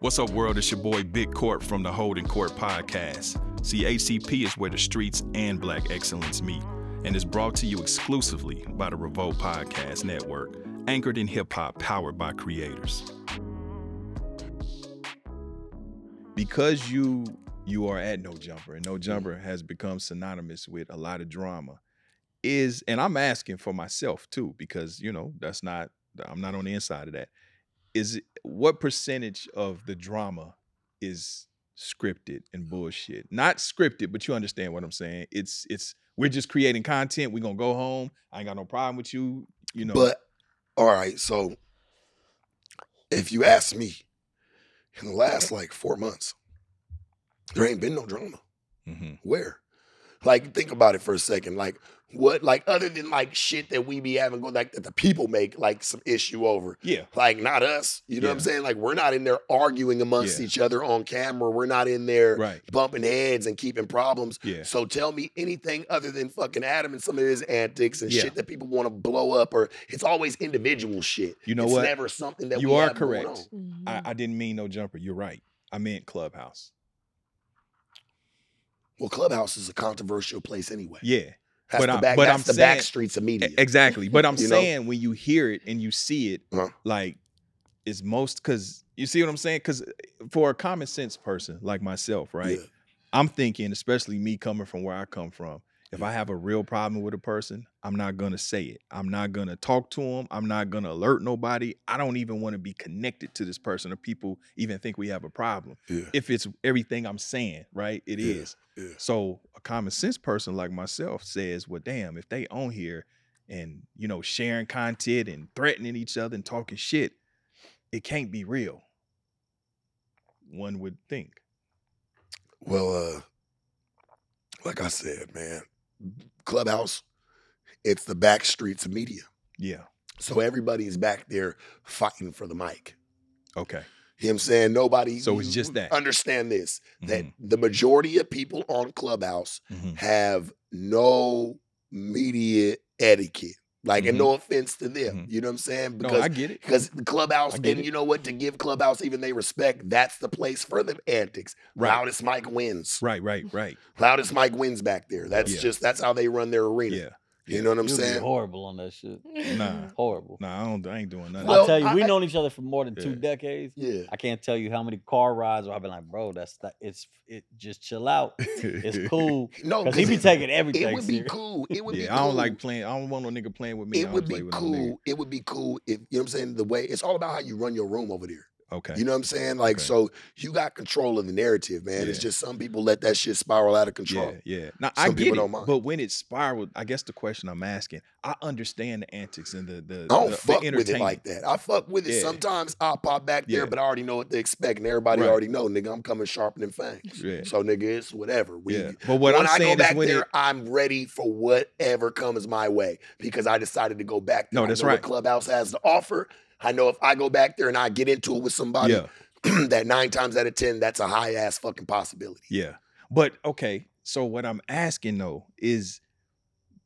What's up, world? It's your boy Big Court from the Holding Court Podcast. See, ACP is where the streets and black excellence meet, and is brought to you exclusively by the Revolt Podcast Network, anchored in hip hop, powered by creators. Because you you are at No Jumper, and No mm. Jumper has become synonymous with a lot of drama. Is and I'm asking for myself too, because you know that's not I'm not on the inside of that is it- what percentage of the drama is scripted and bullshit? Not scripted, but you understand what I'm saying. It's it's we're just creating content. We're gonna go home. I ain't got no problem with you. You know, But all right, so if you ask me, in the last like four months, there ain't been no drama. Mhm. Where? Like, think about it for a second. Like, what? Like, other than like shit that we be having go like that the people make like some issue over. yeah, Like, not us. You know what I'm saying? Like, we're not in there arguing amongst Yeah. each other on camera. We're not in there right, bumping heads and keeping problems. yeah, So tell me anything other than fucking Adam and some of his antics and Yeah. shit that people want to blow up, or it's always individual shit. You know it's what? never something that You we are have going correct. on. Mm-hmm. I, I didn't mean no jumper. You're right. I meant clubhouse. Well, Clubhouse is a controversial place anyway. Yeah, That's but the I'm- but that's I'm the saying- back streets of media. Exactly. But I'm You know? saying when you hear it and you see it, Uh-huh. like it's most because you see what I'm saying. Because for a common sense person like myself, right? Yeah. I'm thinking, especially me coming from where I come from, if I have a real problem with a person, I'm not gonna say it. I'm not gonna talk to them. I'm not gonna alert nobody. I don't even want to be connected to this person or people even think we have a problem. Yeah. If it's everything I'm saying, right? It Yeah, is. yeah. So a common sense person like myself says, well, damn, if they on here and you know sharing content and threatening each other and talking shit, it can't be real. One would think. Well, uh, like I said, man, Clubhouse, it's the back streets of media. Yeah. So everybody's back there fighting for the mic. Okay. You know what I'm saying? Nobody. So it's just that. Understand this that Mhm. the majority of people on Clubhouse Mhm. have no media etiquette. Like, and no offense to them. Mhm. You know what I'm saying? No, Because I get it. because the clubhouse, and it. you know what, to give clubhouse even they respect, that's the place for them antics. Right. Loudest Mike wins. Right, right, right. Loudest Mike wins back there. That's Yeah. just that's how they run their arena. Yeah. You know what I'm You'd be saying? horrible on that shit. Nah. Horrible. Nah, I don't I ain't doing nothing. Well, I tell you, we I- known each other for more than two decades. Yeah. I can't tell you how many car rides where I've been like, bro, that's not, it's it just chill out. It's cool. No, Cause he be it- taking everything. It would be cool. It would be yeah, cool. I don't like playing. I don't want no nigga playing with me. It would be with no cool. It would be cool if you know what I'm saying. The way it's all about how you run your room over there. Okay. You know what I'm saying? Like, Okay. so you got control of the narrative, man. It's just some people let that shit spiral out of control. Yeah, yeah. Now I get it, don't mind. but when it spiraled, I guess the question I'm asking, I understand the antics and the the, I don't the, fuck the with it like that. I fuck with it. Yeah. Sometimes I'll pop back there, Yeah. but I already know what to expect, and everybody Right. already know, nigga, I'm coming sharpening fangs. Yeah. So, nigga, it's whatever. We, yeah, but what when I'm I saying go back there, it, I'm ready for whatever comes my way because I decided to go back there. No, that's right. Clubhouse has to offer. I know if I go back there and I get into it with somebody, yeah, that nine times out of ten, that's a high ass fucking possibility. yeah. But okay, so what I'm asking though is,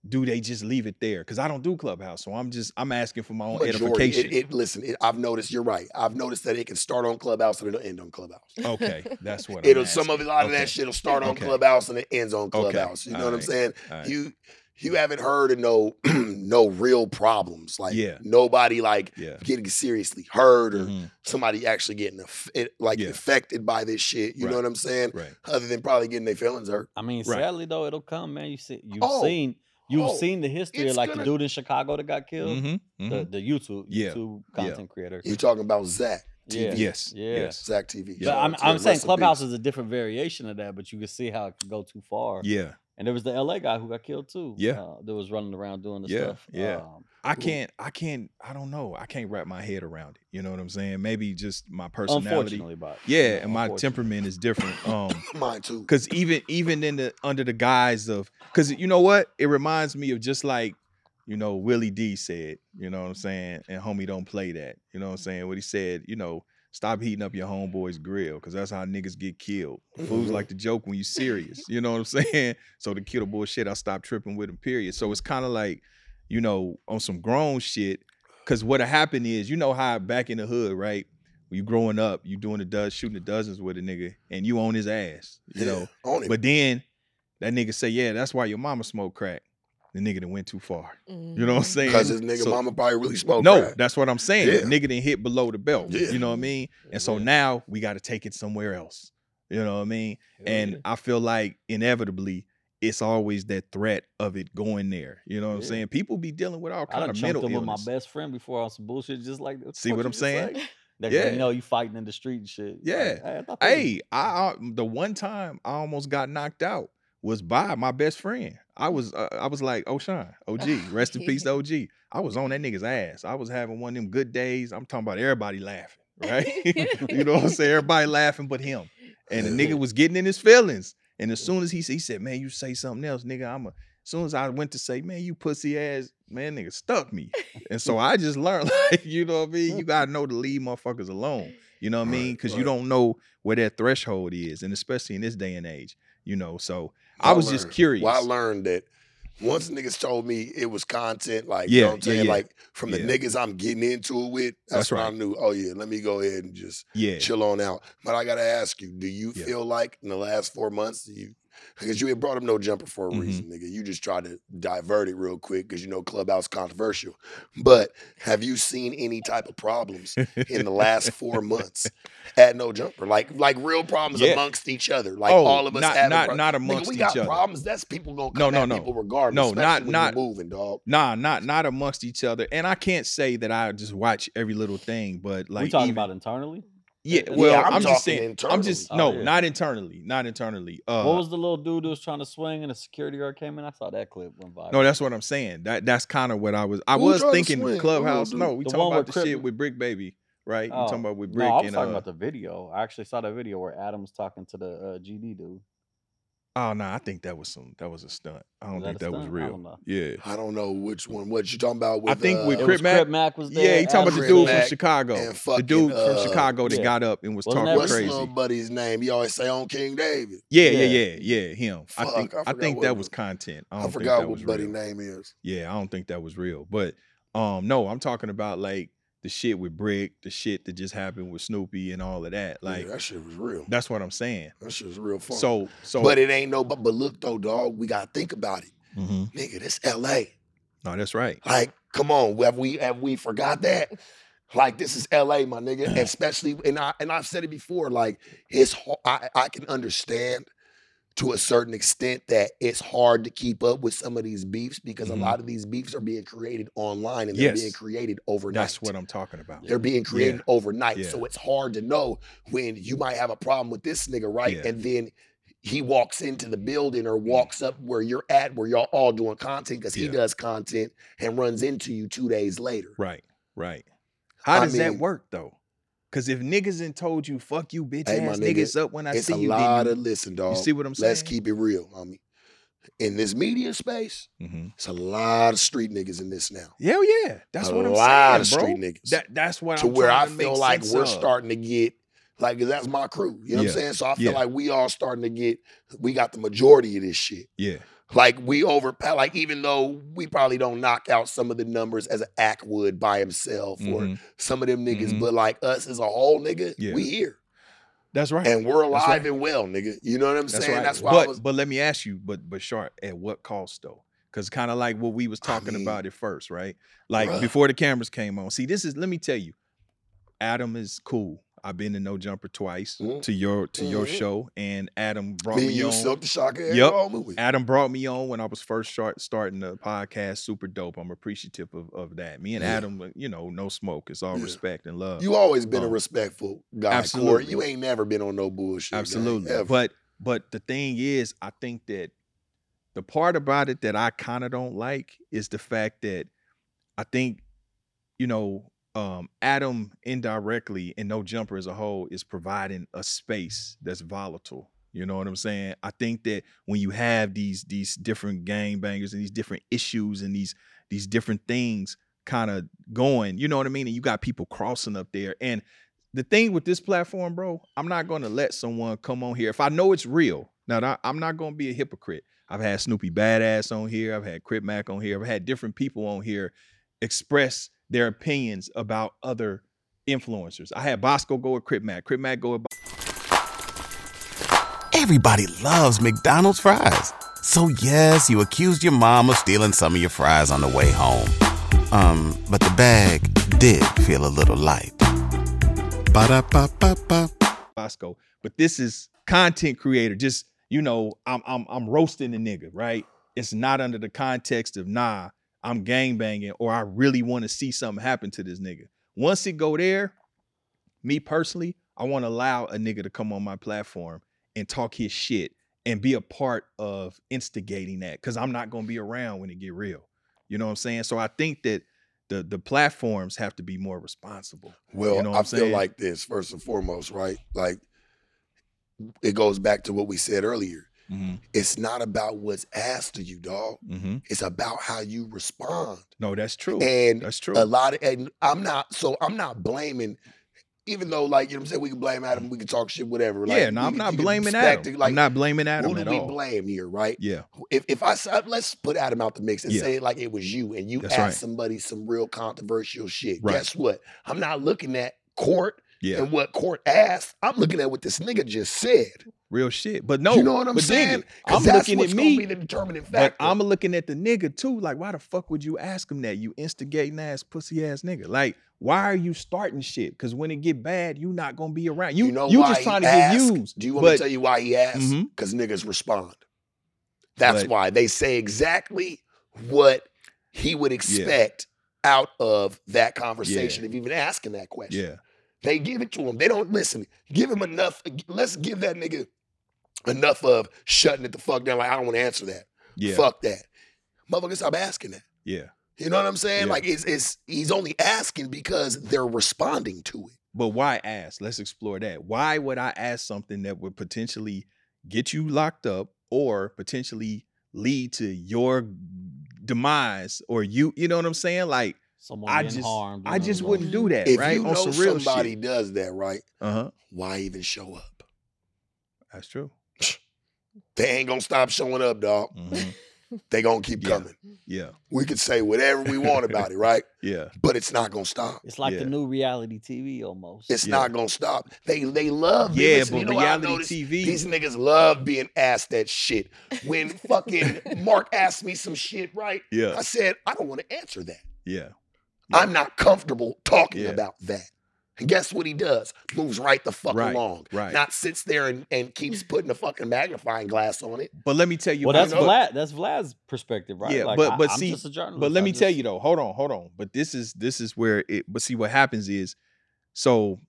do they just leave it there? Because I don't do clubhouse, so I'm just I'm asking for my own Majority, edification. it, it, listen, it, I've noticed. You're right. I've noticed that it can start on Clubhouse and it'll end on Clubhouse. okay, that's what It'll some of a lot of that shit will start on Okay. Clubhouse and it ends on Okay. Clubhouse. You know what I'm saying? All right. You you haven't heard of no no real problems like Yeah. nobody like Yeah. getting seriously hurt or Mhm. somebody actually getting aff- like Yeah. affected by this shit. You Right. know what I'm saying? Right. Other than probably getting their feelings hurt. I mean, Right. sadly though, it'll come, man. You see, you've Oh. seen, you've Oh. seen the history of like gonna- the dude in Chicago that got killed, Mm-hmm. the the YouTube YouTube Yeah. content creator. You're talking about Zack, Yeah. TV. Yes. Yeah. Yes. Zack TV. Yeah. But I'm, I'm saying rest Clubhouse is a different variation of that, but you can see how it could go too far. Yeah. And there was the LA guy who got killed too. Yeah. uh, that was running around doing the Yeah, stuff. yeah. Um, I can't. I can't. I don't know. I can't wrap my head around it. You know what I'm saying? Maybe just my personality. unfortunately, but Yeah, and my temperament is different. Um, Mine too. because even even in the under the guise of because you know what it reminds me of just like you know willie d said you know what i'm saying and homie don't play that you know what i'm saying what he said you know stop heating up your homeboy's grill because that's how niggas get killed fools Mhm. like to joke when you serious you know what i'm saying so to kill the bullshit i stopped tripping with him period so it's kind of like you know on some grown shit because what'll happen is you know how back in the hood right you growing up, you doing the does shooting the dozens with a nigga, and you on his ass, you Yeah, know. on him. But then that nigga say, yeah, that's why your mama smoked crack. The nigga that went too far. You know what I'm mm-hmm. saying? because his nigga So- mama probably really smoked no, crack. that's what I'm saying. Yeah. Nigga didn't hit below the belt. Yeah. You know what I mean? And so Yeah. now we got to take it somewhere else. You know what I mean? Hell And. I feel like inevitably it's always that threat of it going there. You know what I'm saying? People be dealing with all I kind done of chunked mental him with my best friend before on some bullshit, just like that. See what I'm saying? Like, Yeah. you know, you fighting in the street and shit. Like, Yeah. hey, I thought that was- Hey, I, I the one time I almost got knocked out was by my best friend. I was uh, I was like, oh Sean, OG, rest in peace, to OG. I was on that nigga's ass. I was having one of them good days. I'm talking about everybody laughing, right? you know what I'm saying? Everybody laughing but him. And the nigga was getting in his feelings. And as soon as he he said, "Man, you say something else, nigga," I'm a. As soon as I went to say, "Man, you pussy ass," man, nigga stuck me. And so I just learned, like, you know what I mean? You gotta know to leave motherfuckers alone. You know what I mean? Right, Because you don't know where that threshold is, and especially in this day and age, you know. So I was just curious. Well, I learned that once niggas told me it was content, like Yeah, you know what I'm yeah, saying, yeah. like from the Yeah. niggas I'm getting into it with, that's, That's when I knew, oh yeah, let me go ahead and just yeah, chill on out. But I gotta ask you, do you Yeah. feel like in the last four months you because you had brought up no jumper for a Mhm. reason, nigga. You just tried to divert it real quick because you know Clubhouse controversial. But have you seen any type of problems in the last four months at no jumper? Like like real problems Yeah. amongst each other. Like Oh, all of us not- having not- pro- not Nigga, amongst we each got other. problems. That's people gonna No, come no, at no. people regardless. No, not- when not- you're moving, dog. Nah, not not amongst each other. And I can't say that I just watch every little thing, but like we talking even- about internally. Yeah. Yeah, Well, I'm I'm, just talking saying. I'm internally. just Oh, no, yeah. not internally, not internally. Uh, what was the little dude that was trying to swing and the security guard came in? I saw that clip went viral. No, that's what I'm saying. That that's kind of what I was. I Who was thinking? Clubhouse. No, we The talking about the Crip- shit with Brick Baby, right? You Oh, talking about with no, Brick I was and talking uh, about the video. I actually saw that video where Adam was talking to the uh, GD dude. Oh no, I think that was some that was a stunt. I don't Was think that a that was stunt? I real. don't know. Yeah, I don't know which one. What you talking about? With, I think with uh, It Crip was Mac? Crip Mac was there. yeah. He talking about the Crip dude was from Mac Chicago, and the fucking, dude from uh, Chicago that yeah. got up and was Wasn't talking that What's crazy. little buddy's name? He always say on King David. Yeah, yeah, Yeah. yeah, yeah. Him. I Fuck, think I I, forgot think what that it was was. content. I I, don't think forgot that what was buddy real. name is. Yeah, I don't think that was real. But um, no, I'm talking about like the shit with Brick, the shit that just happened with Snoopy and all of that. Like yeah, that shit was real. that's what I'm saying. That shit was real fun. So so but it ain't no. But, but look though, dog. We gotta think about it, Mhm. nigga. This L.A. no, that's right. Like, come on, have we have we forgot that? Like, this is L.A., my nigga. Especially, and I and I've said it before. Like, it's I I can understand to a certain extent that it's hard to keep up with some of these beefs because Mhm. a lot of these beefs are being created online and they're Yes. being created overnight. That's what I'm talking about. They're being created overnight. Yeah. So it's hard to know when you might have a problem with this nigga, right? Yeah. And then he walks into the building or walks up where you're at, where y'all all doing content because he Yeah. does content and runs into you two days later. Right, right. How I does that work though? Because if niggas ain't told you, fuck you, bitch Hey, ass nigga, niggas up when I see you. it's a you, lot of listen, dog. you see what I'm saying? Let's keep it real, homie. In this media space, hmm it's a lot of street niggas in this now. Hell yeah, that's a what I'm saying. A lot of bro. street niggas. That that's what to I'm where I feel like we're of. starting to get like that's my crew. You know what I'm saying? So I feel Yeah. like we all starting to get we got the majority of this shit. Yeah, Like we over like even though we probably don't knock out some of the numbers as an act would by himself or mhm. some of them niggas, Mhm. but like us as a whole nigga, Yeah. we here that's right. and we're alive right. and well, nigga. You know what I'm That's saying? right. That's why but I was but let me ask you, but but sharp, at what cost though? Because kind of like what we was I talking mean, about at first, right? Like bruh. before the cameras came on. See, this is let me tell you, Adam is cool. I've been to No Jumper twice Mhm. to your to your Mhm. show, and Adam brought me me, you on. Silk the Shocker Yep. Adam brought me on when I was first start, starting the podcast. Super dope. I'm appreciative of, of that. Me and Yeah. Adam, uh, you know, no smoke. It's all Yeah. respect and love. You always been a Um, respectful guy, Corey. absolutely. You ain't never been on no bullshit. Absolutely. ever. But but the thing is, I think that the part about it that I kind of don't like is the fact that I think, you know, um, Adam indirectly and No Jumper as a whole is providing a space that's volatile. You know what I'm saying? I think that when you have these these different gang bangers and these different issues and these these different things kind of going, you know what I mean? And you got people crossing up there. And the thing with this platform, bro, I'm not to let someone come on here if I know it's real. Now, I'm not to be a hypocrite. I've had Snoopy Badass on here. I've had Crip Mac on here. I've had different people on here express their opinions about other influencers. I had Bosco go with Crip Mac. Crip Mac go with Everybody loves McDonald's fries. So yes, you accused your mom of stealing some of your fries on the way home. Um, but the bag did feel a little light. Ba-da-ba-ba-ba. Bosco. But this is content creator. Just you know, I'm I'm I'm roasting the nigga, right? It's not under the context of nah, I'm gang banging or I really want to see something happen to this nigga. Once it go there, me personally, I want to allow a nigga to come on my platform and talk his shit and be a part of instigating that because I'm not gonna be around when it get real. You know what I'm saying? So I think that the the platforms have to be more responsible. Well, You know what I I'm feel saying? like this first and foremost, right? Like it goes back to what we said earlier. Mm-hmm. It's not about what's asked of you, dog. Mm-hmm. It's about how you respond. No, that's true. And that's true. a lot of and I'm not so I'm not blaming even though like you know what I'm saying we can blame Adam, we can talk shit, whatever. Like, yeah, no, I'm can- not blaming Adam. it, Like, I'm not blaming Adam who do we all. blame here, right? Yeah, If if I said let's put Adam out the mix and Yeah. say it like it was you and you That's asked right. somebody some real controversial shit. Right. Guess what? I'm not looking at court yeah, and what court asked. I'm looking at what this nigga just said. Real shit. But no, you know what I'm saying? nigga, I'm looking at me, be the determining but. I'm looking at the nigga too. Like, why the fuck would you ask him that? You instigating ass pussy ass nigga. Like, why are you starting shit? Because when it get bad, you not gonna be around. You you know you why just he trying to asked? get used. Do you want me to tell you why he asked? Because mm-hmm. niggas respond. That's But- why they say exactly what he would expect out of that conversation of even asking that question. Yeah, They give it to him. They don't listen. Give him enough. Let's give that nigga enough of shutting it the fuck down. Like I don't want to answer that. yeah, Fuck that. Motherfucker, stop asking that. yeah. You know what I'm saying? Yeah. Like it's it's he's only asking because they're responding to it. But why ask? Let's explore that. Why would I ask something that would potentially get you locked up or potentially lead to your demise or you, you know what I'm saying? Like, Someone I just- harmed. I just wouldn't do that, If right? you know some real somebody shit. does that, right? Uh-huh. Why even show up? That's true. They ain't gonna stop showing up, dog. Mhm. They gonna keep Yeah. coming. Yeah. We could say whatever we want about it, right? Yeah. But it's not gonna stop. It's like Yeah. the new reality TV almost. It's Yeah. not gonna stop. They they love Yeah, listen, but you know reality? TV. These niggas love being asked that shit. When fucking Mark asked me some shit, right? Yeah. I said, I don't want to answer that. Yeah. I'm not comfortable talking Yeah. about that. And guess what he does? Moves right the fuck Right, along. right. Not sits there and, and keeps putting a fucking magnifying glass on it. But let me tell you well, that's but- Vlad. That's Vlad's perspective, right? Yeah, Like, but- I- but I'm see- just a journalist. But let I me tell just- you though, hold on, hold on. But this is this is where it but see what happens is so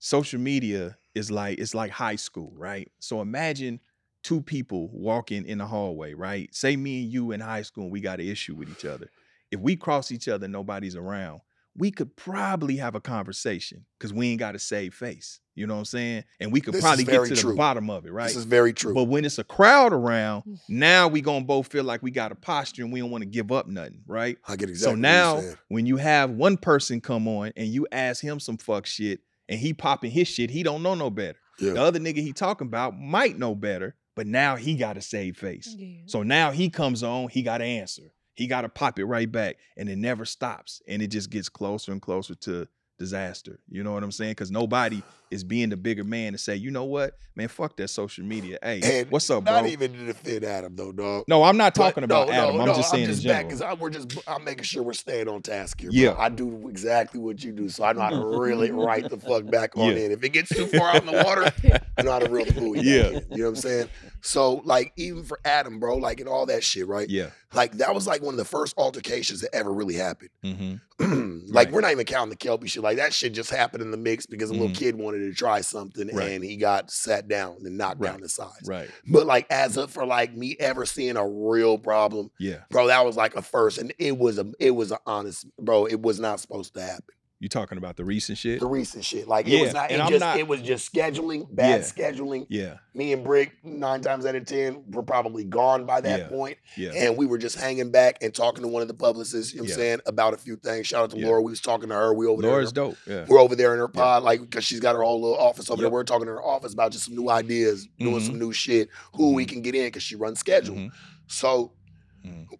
social media is like it's like high school, right? So imagine two people walking in the hallway, right? Say me and you in high school and we got an issue with each other. If we cross each other, nobody's around, we could probably have a conversation because we ain't got to save face. You know what I'm saying? And we could This probably get to true. the bottom of it, right? This is very true. But when it's a crowd around, mm. now we gonna both feel like we got a posture and we don't want to give up nothing, right? I get exactly so what now when you have one person come on and you ask him some fuck shit and he popping his shit, he don't know no better. Yeah. The other nigga he talking about might know better, but now he got to save face. Yeah. So now he comes on, he got to answer. He got to pop it right back, and it never stops, and it just gets closer and closer to disaster. You know what I'm saying? Because nobody is being the bigger man to say, you know what, man, fuck that social media. Hey, And what's up, bro? Not even to defend Adam though, dog. no, I'm not But talking about no, Adam. no, I'm no, just saying in general. because we're just I'm making sure we're staying on task here. Yeah. bro. I do exactly what you do, so I know how to reel it right the fuck back on Yeah. in. If it gets too far out in the water, I know how to reel the buoy. Yeah. in, you know what I'm saying. So like even for Adam, bro, like and all that shit, right? yeah. Like that was like one of the first altercations that ever really happened. Mm-hmm. like Right. we're not even counting the Kelpie shit. Like that shit just happened in the mix because a little Mhm. kid wanted to try something Right. and he got sat down and knocked down the size. Right. But like as up for like me ever seeing a real problem, Yeah. bro, that was like a first, and it was a it was an honest, bro. It was not supposed to happen. You talking about the recent shit? The recent shit, like it was not. It just not- it was just scheduling, bad Yeah. scheduling. Yeah. Me and Brick, nine times out of ten, were probably gone by that Yeah. point, Yeah. and we were just hanging back and talking to one of the publicists. You know what Yeah. I'm saying about a few things. Shout out to Yeah. Laura. We was talking to her. We over Laura's there. Laura's dope. Yeah. We're over there in her Yeah. pod, like because she's got her whole little office over there. We're talking to her office about just some new ideas, doing Mhm. some new shit, who we Mhm. can get in because she runs schedule. Mhm. So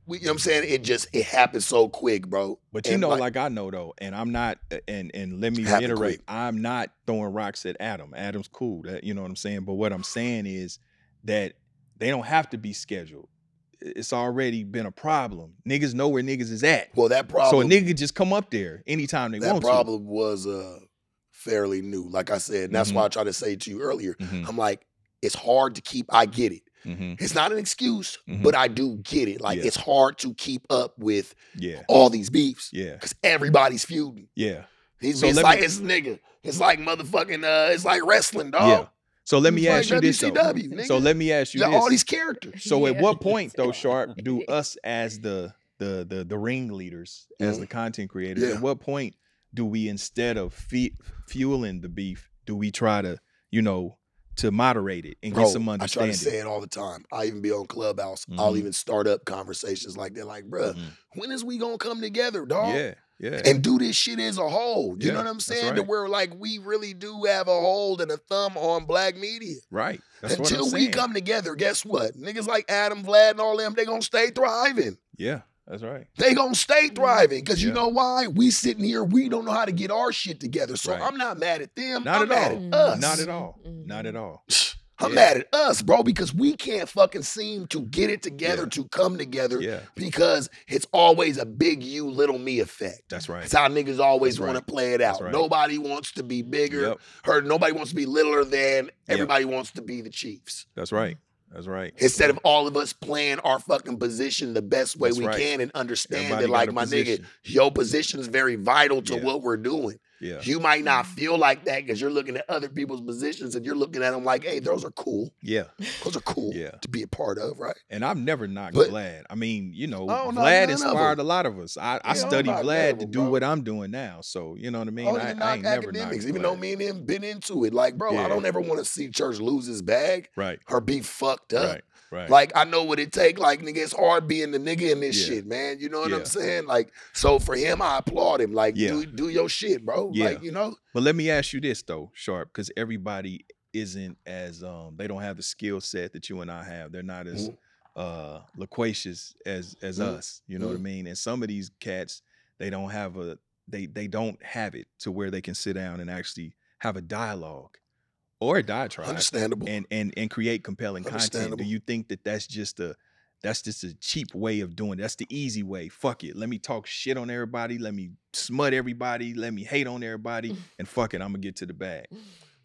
We, you know what I'm saying? It just it happened so quick, bro. But you And know, like- like, I know though, and I'm not, and and let me reiterate. I'm not throwing rocks at Adam. Adam's cool, that you know what I'm saying. But what I'm saying is that they don't have to be scheduled. It's already been a problem. Niggas know where niggas is at, Well, that problem. so a nigga just come up there anytime they that want problem was uh fairly new. Like I said, and that's Mm-hmm. why I tried to say to you earlier. Mhm, I'm like, it's hard to keep. I get it. Mhm, It's not an excuse, Mhm. but I do get it. Like Yeah. it's hard to keep up with Yeah, all these beefs yeah, because everybody's feuding. yeah, These So it's like me- it's nigga. It's like motherfucking. Uh, it's like wrestling, dog. yeah. So let me It's like ask you this though. Nigga. So let me ask you You this. all these characters. So at what point though, Sharp, do us as the the the the ringleaders, as Mhm. the content creators, Yeah. at what point do we instead of fe- fueling the beef, do we try to, you know, to moderate it and Bro, get some understanding. I try to say it all the time. I even be on Clubhouse. I'll Mhm. even start up conversations like that. Like, bruh, Mhm. when is we gonna come together, dog? Yeah, yeah. and do this shit as a whole. You Yeah, know what I'm saying? To right. where like we really do have a hold and a thumb on black media. right. That's what Until we come together, guess what? Niggas like Adam, Vlad, and all them, they gonna stay thriving. Yeah, that's right. They gonna stay thriving. Cause you know why? We sitting here, we don't know how to get our shit together. So Right. I'm not mad at them. Not I'm at mad all. at mm-hmm. us. Not at all. Mm-hmm. Not at all. I'm Yeah. mad at us, bro, because we can't fucking seem to get it together Yeah. to come together Yeah, because it's always a big you, little me effect. that's right. That's how niggas always That's want to play it out. right. Nobody wants to be bigger, Yep, or nobody wants to be littler than. Yep. Everybody wants to be the Chiefs. that's right. That's right. Instead of all of us playing our fucking position the best way That's we right. can and understand Everybody that, like my position. nigga, your position is very vital to Yeah. what we're doing. Yeah, You might not feel like that because you're looking at other people's positions and you're looking at them like, hey, those are cool. yeah. Those are cool Yeah. to be a part of, right? And I'm never not But- Vlad. I mean, you know, Oh, Vlad inspired a lot of us. I, Yeah, I study Vlad to do bro. what I'm doing now. So you know what I mean. I I, I ain't never academics, even though me and him been into it. Like, bro, I don't ever want to see church lose his bag Right, or be fucked up. right, right. Like I know what it take. Like nigga, it's hard being the nigga in this Yeah. shit, man. You know what Yeah. I'm saying? Like, so for him, I applaud him. Like, Yeah. do do your shit, bro. Yeah. Like, you know, but let me ask you this though, Sharp, because everybody isn't as um they don't have the skill set that you and I have. They're not as Mhm. uh loquacious as as Mhm. us. You know what I mean? And some of these cats, they don't have a they they don't have it to where they can sit down and actually have a dialogue or a diatribe. understandable. and and and create compelling content. Do you think that that's just a that's just a cheap way of doing it? That's the easy way. Fuck it. Let me talk shit on everybody. Let me smut everybody. Let me hate on everybody. And fuck it. I'm gonna get to the bag.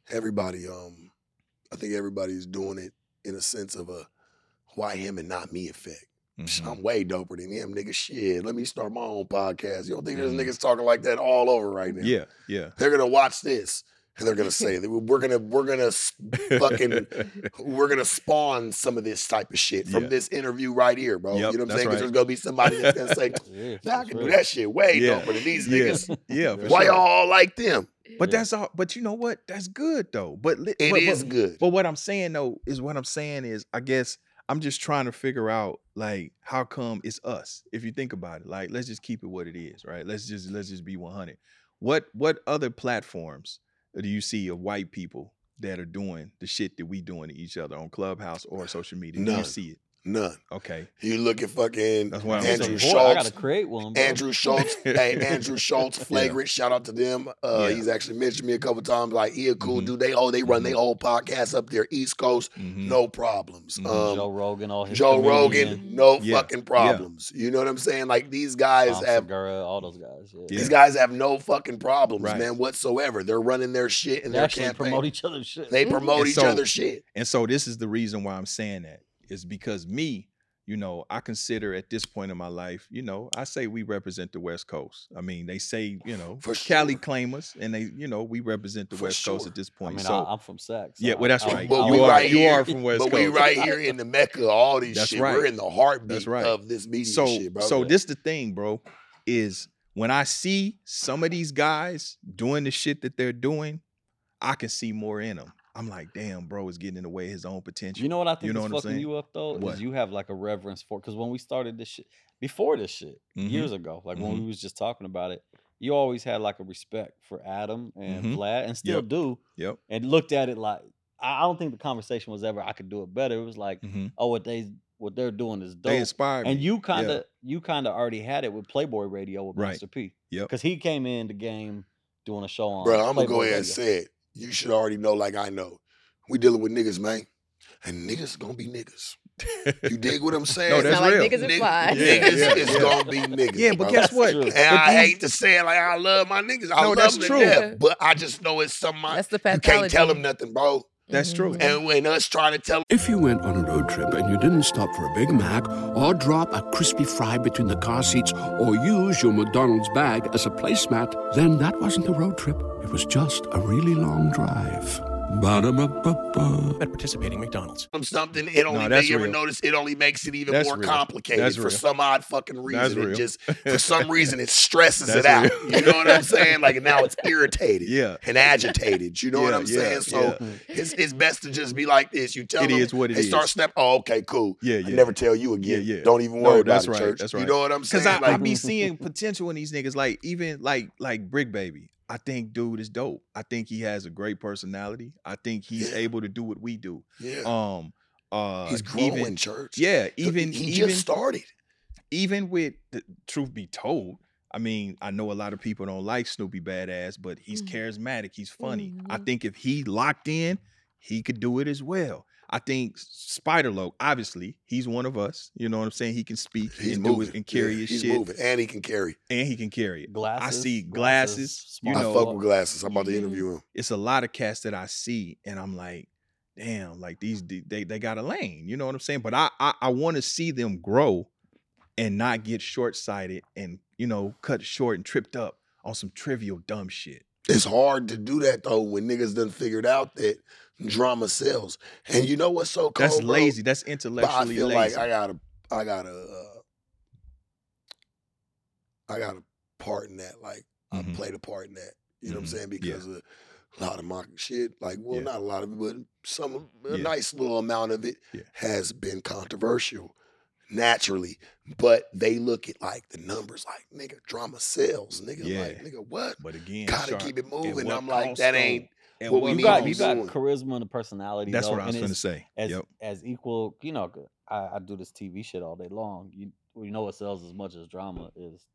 everybody, um, I think everybody's doing it in a sense of a why him and not me effect. Psh, Mhm. I'm way doper than him, nigga. Shit, let me start my own podcast. You don't think there's Mhm. niggas talking like that all over right now? Yeah, yeah. They're gonna watch this and they're gonna say that we're gonna we're gonna fucking we're gonna spawn some of this type of shit from Yeah. this interview right here, bro. Yep, you know what I'm saying? Because right. there's gonna be somebody that's gonna say, Yeah, "Nah, I that's can do that shit way Yeah. doper than these yeah, niggas." yeah. For Why sure. y'all all like them? But Yeah. that's all. But you know what? That's good though. But li- It but, is but, good. But what I'm saying though is what I'm saying is I guess I'm just trying to figure out like how come it's us. If you think about it, like let's just keep it what it is, right? Let's just let's just be 100. What what other platforms do you see of white people that are doing the shit that we doing to each other on Clubhouse or social media? Do you see it? None. Okay. You look at fucking That's what I'm Andrew saying. Boy, I Schulz. gotta create one. Bro. Andrew Schulz, hey Andrew Schulz, flagrant. Shout out to them. Uh, Yeah. He's actually mentioned me a couple times. Like he a cool Mhm. dude. They oh they run Mhm. their whole podcast up there East Coast, Mhm. no problems. Mhm. Um, Joe Rogan, all his Joe comedian, Rogan, no Yeah. fucking problems. You know what I'm saying? Like these guys Tom have Segura, all those guys. Yeah. Yeah. these guys have no fucking problems, Right. man, whatsoever. They're running their shit and They their actually campaign. promote each other's shit. they promote And each so- other's shit. And so this is the reason why I'm saying that is because me, you know, I consider at this point in my life, you know, I say we represent the West Coast. I mean, they say, you know, For Cali sure. claim us, and they, you know, we represent the For West Coast at this I point. mean, so I, I'm from Sac. so yeah, well, that's I- right. But you we are, right you here- are from West but Coast. we right here in the mecca of all these That's shit. right. We're in the heartbeat That's right. of this media so shit, bro. so Yeah. this the thing, bro, is when I see some of these guys doing the shit that they're doing, I can see more in them. I'm like, damn, bro, is getting in the way of his own potential. You know what I think You know is what I'm fucking you up though? What? Is you have like a reverence for because when we started this shit before this shit Mhm. years ago, like when Mhm. we was just talking about it, you always had like a respect for Adam and Mhm. Vlad and still Yep. do, Yep. and looked at it like I I don't think the conversation was ever I could do it better. It was like, hmm oh, what they what they're doing is dope. They dope. inspired me. And you kind Yeah. of you kind of already had it with Playboy Radio with Right. Master P. Yep. Because he came in the game doing a show on. Bro, I'm gonna go Playboy ahead and say it. You should already know, like I know. We dealing with niggas, man. And niggas gonna be niggas. You dig what I'm saying? No, that's Sound like real. niggas is Nigg- fly. Yeah, Niggas yeah, is yeah. gonna be niggas. yeah, but bro. guess what? And But I these- hate to say it like I love my niggas. I No, love that's them true. death, but I just know it's something I, That's the fact. you can't tell them nothing, bro. That's true. Mhm. And when us trying to tell If you went on a road trip and you didn't stop for a Big Mac or drop a crispy fry between the car seats or use your McDonald's bag as a placemat, then that wasn't a road trip. It was just a really long drive. Ba-da-ba-ba-ba. at participating McDonald's. them something, it only that's make, you ever notice it only makes it even That's more real. complicated That's for real. some odd fucking That's reason. It real. just for some reason it stresses That's it out. You know what I'm saying? Like now it's irritated. Yeah. And agitated. You know what I'm yeah, saying? So yeah. it's, it's best to just be like this. You tell It them is what it they start is. snap. Oh, okay, cool. Yeah, I never tell you again. Yeah, yeah. Don't even No, worry about that's it, right, church. that's right. You know what I'm saying? Because I, I Like, be seeing potential in these niggas, like even like like Brick Baby. I think dude is dope. I think he has a great personality. I think he's Yeah. able to do what we do. yeah. Um, uh, He's growing, even, church. yeah, even he even just started. even with the truth be told, I mean, I know a lot of people don't like Snoopy Badass, but he's Mhm. charismatic. He's funny. I Mhm. think if he locked in, he could do it as well. I think Spider Loc, obviously, he's one of us. You know what I'm saying? He can speak He's and do moving and carry Yeah, his he's shit, moving, and he can carry. and he can carry it. Glasses. I see glasses. you know, I fuck with glasses. I'm about to interview him. it's a lot of cats that I see, and I'm like, damn, like these they they got a lane. You know what I'm saying? But I I, I want to see them grow and not get short sighted and you know cut short and tripped up on some trivial dumb shit. It's hard to do that though when niggas done figured out that drama sells. And you know what's so cold? That's bro? lazy. That's But I intellectually feel lazy. like I gotta, I gotta, uh, I gotta part in that. Like I Mhm. played a part in that. You know what I'm Mhm. saying? Because of a lot of my shit. Like, well, Yeah. not a lot of it, but some a Yeah. nice little amount of it Yeah. has been controversial. Naturally, but they look at like the numbers, like nigga, drama sells, nigga, Yeah. like nigga, what? But again, Gotta sharp. keep it moving. I'm like, that ain't At what what we You got you got doing. charisma and a personality. That's though, what I was and gonna say. As Yep. as equal, you know, I, I do this TV shit all day long. You you know what sells as much as drama is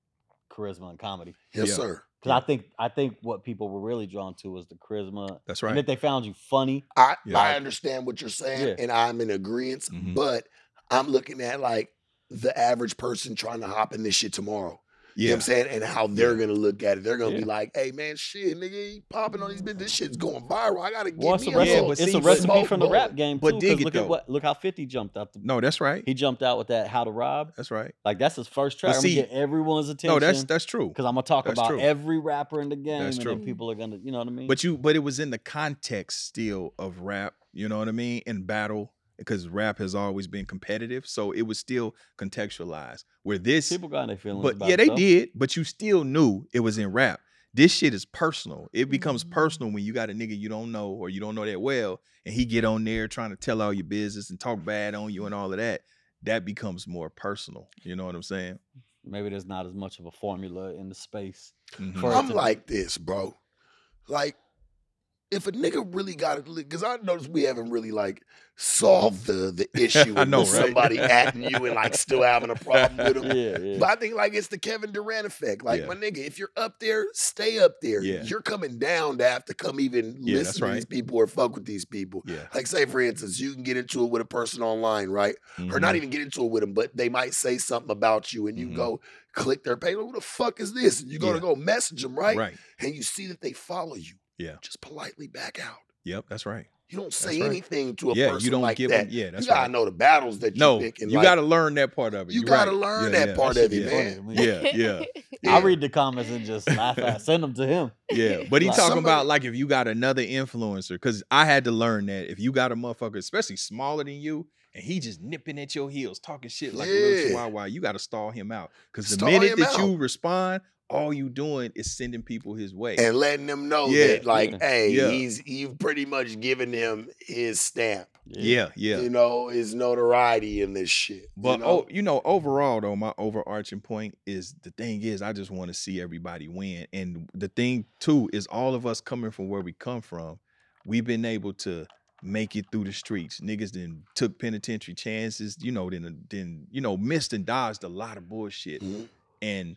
charisma and comedy. Yes, Yeah. sir. Because I think I think what people were really drawn to was the charisma. That's right. And right. if they found you funny, I, Yeah. I understand what you're saying, Yeah. and I'm in agreement. Mhm. But I'm looking at like the average person trying to hop in this shit tomorrow. You know Yeah. what I'm saying? And how they're Yeah. gonna look at it. They're gonna be like, hey man, shit, nigga, he popping on these bitches. This shit's going viral. I gotta get well, it's a recipe, Yeah, but it's see, a but- recipe from the rap bowl. game But dig it, look though. at what look how Fifty jumped out. The, No, that's right. he jumped out with that How to Rob. That's right. Like that's his first track. I'm see- gonna get everyone's attention. No, that's that's true. because I'm gonna talk that's about true. every rapper in the game, That's and true. then people are gonna, you know what I mean? But you, but it was in the context still of rap. You know what I mean? In battle, because rap has always been competitive, so it was still contextualized. Where this, people got their feelings. but about yeah, they though. did. But you still knew it was in rap. This shit is personal. It becomes Mhm. personal when you got a nigga you don't know or you don't know that well, and he get on there trying to tell all your business and talk bad on you and all of that. That becomes more personal. You know what I'm saying? Maybe there's not as much of a formula in the space. Mhm. I'm like this, bro. Like, if a nigga really got it, because I noticed we haven't really like solved the the issue I know, with right? somebody atting you and like still having a problem with them. Yeah, yeah. But I think like it's the Kevin Durant effect. Like Yeah. my nigga, if you're up there, stay up there. You're coming down to have to come even listen to these people or fuck with these people. Like say for instance, you can get into it with a person online, right? Or not Mhm. even get into it with them, but they might say something about you, and you Mhm. go click their page. Who the fuck is this? And you're gonna go message them, right? Right. And you see that they follow you. Yeah. Just politely back out. Yep. That's right. You don't say right. anything to a Yeah, person you don't like give that. them. Yeah, that's you gotta right. know the battles that you No, pick. And you like, got to learn that part of it. you You're gotta right. learn Yeah, that yeah. part That of shit it, man. funny to. Yeah, yeah, Yeah. I read the comments and just laugh at. Send them to him. yeah. But he Like- talking Somebody- about like if you got another influencer, because I had to learn that if you got a motherfucker, especially smaller than you, and he just nipping at your heels, talking shit like a little Yeah. chihuahua, you got to stall him out. Because the minute that out. you respond, all you doing is sending people his way. and letting them know Yeah, that, like, yeah. hey, Yeah. he's you've pretty much given him his stamp. yeah, yeah. You know, his notoriety in this shit. But you know? oh, you know, overall though, my overarching point is the thing is I just want to see everybody win. And the thing too is all of us coming from where we come from, we've been able to make it through the streets. Niggas then took penitentiary chances, you know, then then you know missed and dodged a lot of bullshit, Mhm. and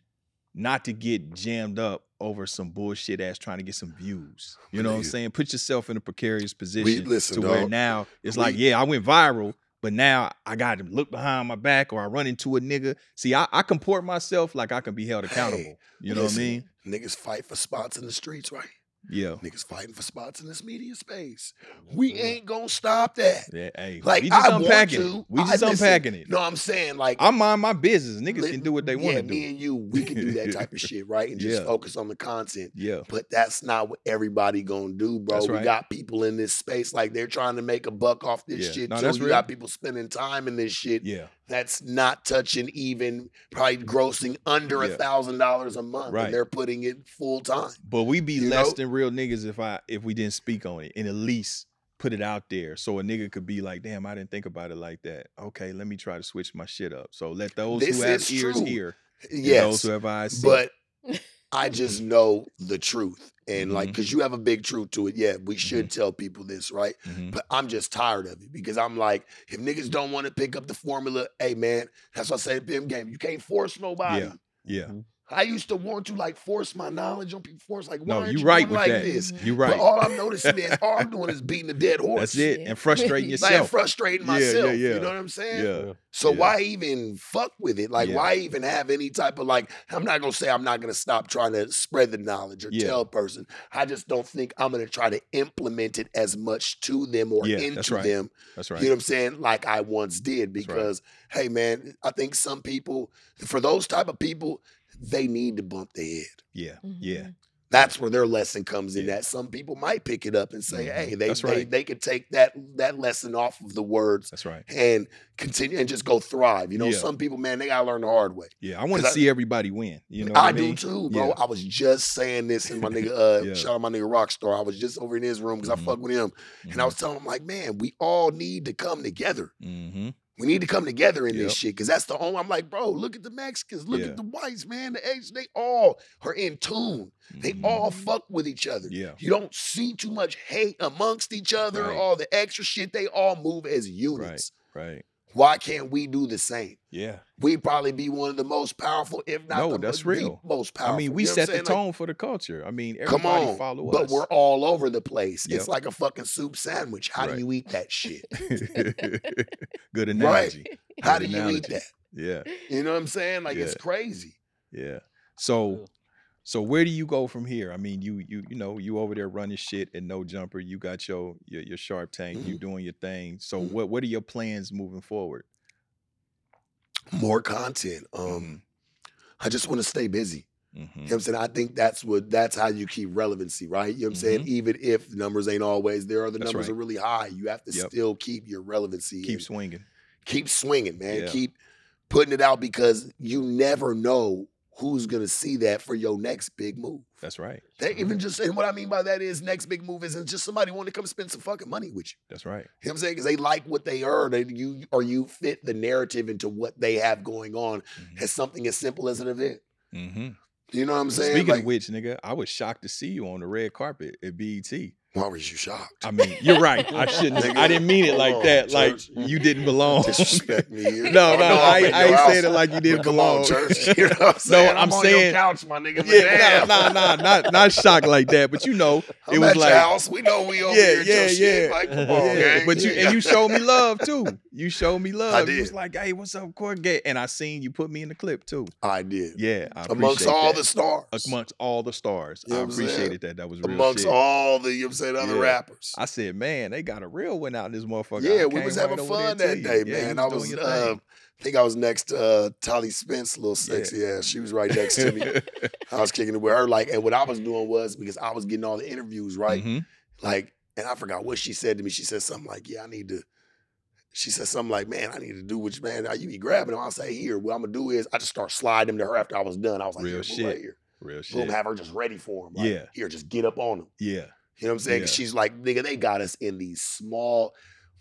not to get jammed up over some bullshit ass trying to get some views. You know what I'm saying? Put yourself in a precarious position listen, to where now it's like, yeah, I went viral, but now I got to look behind my back or I run into a nigga. See, I, I comport myself like I can be held Hey, accountable. you know listen, what I mean? Niggas fight for spots in the streets, right? Yeah. Niggas fighting for spots in this media space. We mm-hmm. ain't gonna stop that. Yeah, hey, Like we just I want unpacking to. it. We I- just listen, unpacking it. No, I'm saying like I mind my business. Niggas can do what they yeah, want to Me do. and you, we can do that type of shit, right? And just Yeah. focus on the content. Yeah. But that's not what everybody gonna do, bro. That's We got people in this space like they're trying to make a buck off this Yeah. shit No, too. that's You real. got people spending time in this shit Yeah. That's not touching even probably grossing under a thousand dollars a month, Right. and they're putting it full time. But we'd be You less know? than real niggas if I if we didn't speak on it and at least put it out there so a nigga could be like, damn, I didn't think about it like that. Okay, let me try to switch my shit up. So let those This who have ears true. hear. and Yes, Those who have eyes see. but I just know the truth. And like, mm-hmm. because you have a big truth to it. Yeah, we should mm-hmm. tell people this, right? Mhm. But I'm just tired of it because I'm like, if niggas don't want to pick up the formula, hey man, that's what I say in PM game. You can't force nobody. Yeah. Yeah. Mm-hmm. I used to want to like force my knowledge on people. Force like, why No, aren't you you right with like that. this? You right. But all I'm noticing is all I'm doing is beating a dead horse. That's it. Yeah. And frustrating Like yourself. frustrating Yeah, yeah, myself. yeah. You know what I'm saying? Yeah. So Yeah. why even fuck with it? Like, Yeah. why even have any type of like? I'm not gonna say I'm not gonna stop trying to spread the knowledge or Yeah. tell a person. I just don't think I'm gonna try to implement it as much to them or Yeah, into that's right. them. That's right. You know what I'm saying? Like I once did. That's right. Because hey, man, I think some people, for those type of people, they need to bump their head. yeah. Yeah. Mhm. That's where their lesson comes in. Yeah. That some people might pick it up and say, Mhm. "Hey, they That's they, right. they could take that that lesson off of the words That's right. and continue and just go thrive." You know, Yeah. some people, man, they gotta learn the hard way. Yeah. I want to 'Cause I- see everybody win. You know what I, I, mean? do too, bro. Yeah. I was just saying this in my nigga. Uh, Yeah. Shout out my nigga Rockstar. I was just over in his room because Mhm. I fuck with him, and I was telling him like, man, we all need to come together. Mm-hmm. We need to come together in Yep. this shit because that's the home. I'm like, bro, look at the Mexicans, look Yeah. at the whites, man. The Asians, they all are in tune. They all fuck with each other. Mm-hmm. Yeah. You don't see too much hate amongst each other, Right. all the extra shit. They all move as units. Right. Why can't we do the same? Yeah. We'd probably be one of the most powerful, if not No, the, that's the real. most powerful. I mean, we You know set the saying? Like, tone for the culture. I mean, Come on, follow but we're all over the place. Yep. It's like a fucking soup sandwich. How Right. do you eat that shit? Good analogy. How Good do you eat that? Yeah. You know what I'm saying? Like it's crazy. Yeah. So so where do you go from here? I mean, you you you know, you over there running shit and no jumper. You got your your, your sharp tank, you doing your thing. So Mhm. what what are your plans moving forward? More content. Um, Mm-hmm. I just want to stay busy. Mhm. You know what I'm saying? I think that's what that's how you keep relevancy, right? You know what I'm saying? Even if the numbers ain't always there or the Mm-hmm. That's numbers right. are really high, you have to Yep. still keep your relevancy. Keep swinging. keep swinging, man. Yeah. Keep putting it out because you never know who's gonna see that for your next big move. That's right. They even just and what I mean by that is next big move isn't just somebody wanting to come spend some fucking money with you. That's right. You know what I'm saying? Because they like what they earn and you or you fit the narrative into what they have going on Mhm. as something as simple as an event. Mm-hmm. You know what I'm saying? Speaking Like, of which, nigga, I was shocked to see you on the red carpet at BET. Why was you shocked? I mean, you're right. I shouldn't. I didn't mean it like on, that. Like you didn't belong. Disrespect me. No, no, I'm I, I ain't saying it like you didn't belong. on, church. You know what I'm saying? I'm on saying- your couch, my nigga. Yeah, nah, nah, nah, not not shocked like that. But you know, I'm it was like house. We know we over Yeah, here. yeah, shit. yeah. Like, come on, Yeah, gang. but you and you showed me love too. You showed me love. I You was like, "Hey, what's up, Corgate?" And I seen you put me in the clip too. I did. Yeah, I Amongst all that. the stars. amongst all the stars, You know I what I'm saying? appreciated that. That was real amongst shit. all the, you know what I'm saying, other Yeah. rappers. I said, "Man, they got a real one out in this motherfucker." Yeah, we was having fun that day, Yeah, man. I was, uh. I think I was next to uh, Tolly Spence, little sexy ass. She was right next to me. I was kicking it with her, like, and what I was doing was because I was getting all the interviews, right? Mhm. Like, and I forgot what she said to me. She said something like, "Yeah, I need to." She said something like, "Man, I need to do you, man. You be grabbing them." I say, "Here, what I'm gonna do is I just start sliding them to her after I was done. I was like, Real here, move right shit. here, Real boom, shit. have her just ready for him. Like, Yeah. here, just get up on them. Yeah, You know what I'm saying? Yeah. she's like, nigga, they got us in these small,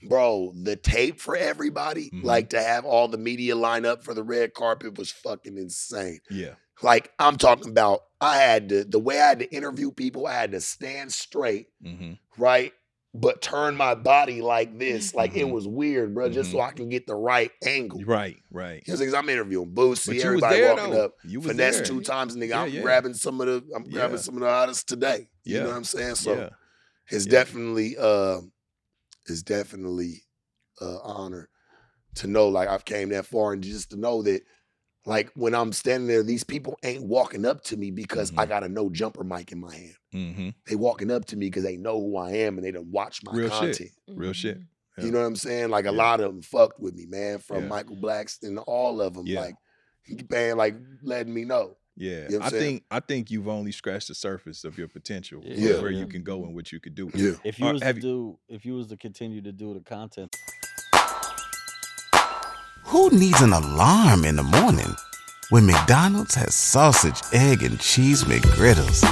bro. The tape for everybody, Mhm. like to have all the media line up for the red carpet was fucking insane. yeah, Like I'm talking about, I had to the way I had to interview people. I had to stand straight, hmm right, but turn my body like this. Like it Mhm. was weird, bro, just so Mhm. I can get the right angle. Right, right. Because I'm interviewing Boosie, everybody there, walking though. up. You was Finesse there. two times, nigga. Yeah, I'm yeah. grabbing some of the I'm grabbing some of the artists today. You Yeah. know what I'm saying? So yeah. it's Yeah. definitely uh it's definitely uh honor to know like I've came that far and just to know that like when I'm standing there, these people ain't walking up to me because I Mhm. got a no jumper mic in my hand. Mm-hmm. They walking up to me because they know who I am and they done watch my Real shit. content. Real shit. You know what I'm saying? Like a Yeah. lot of them fucked with me, man. From Yeah. Michael Blackson, all of them, Yeah. like man, like letting me know. Yeah, You know I saying? think I think you've only scratched the surface of your potential, Yeah. where Yeah. you can go and what you could do. Yeah. If you Or was to have you- do, if you was to continue to do the content, Who needs an alarm in the morning when McDonald's has sausage, egg, and cheese McGriddles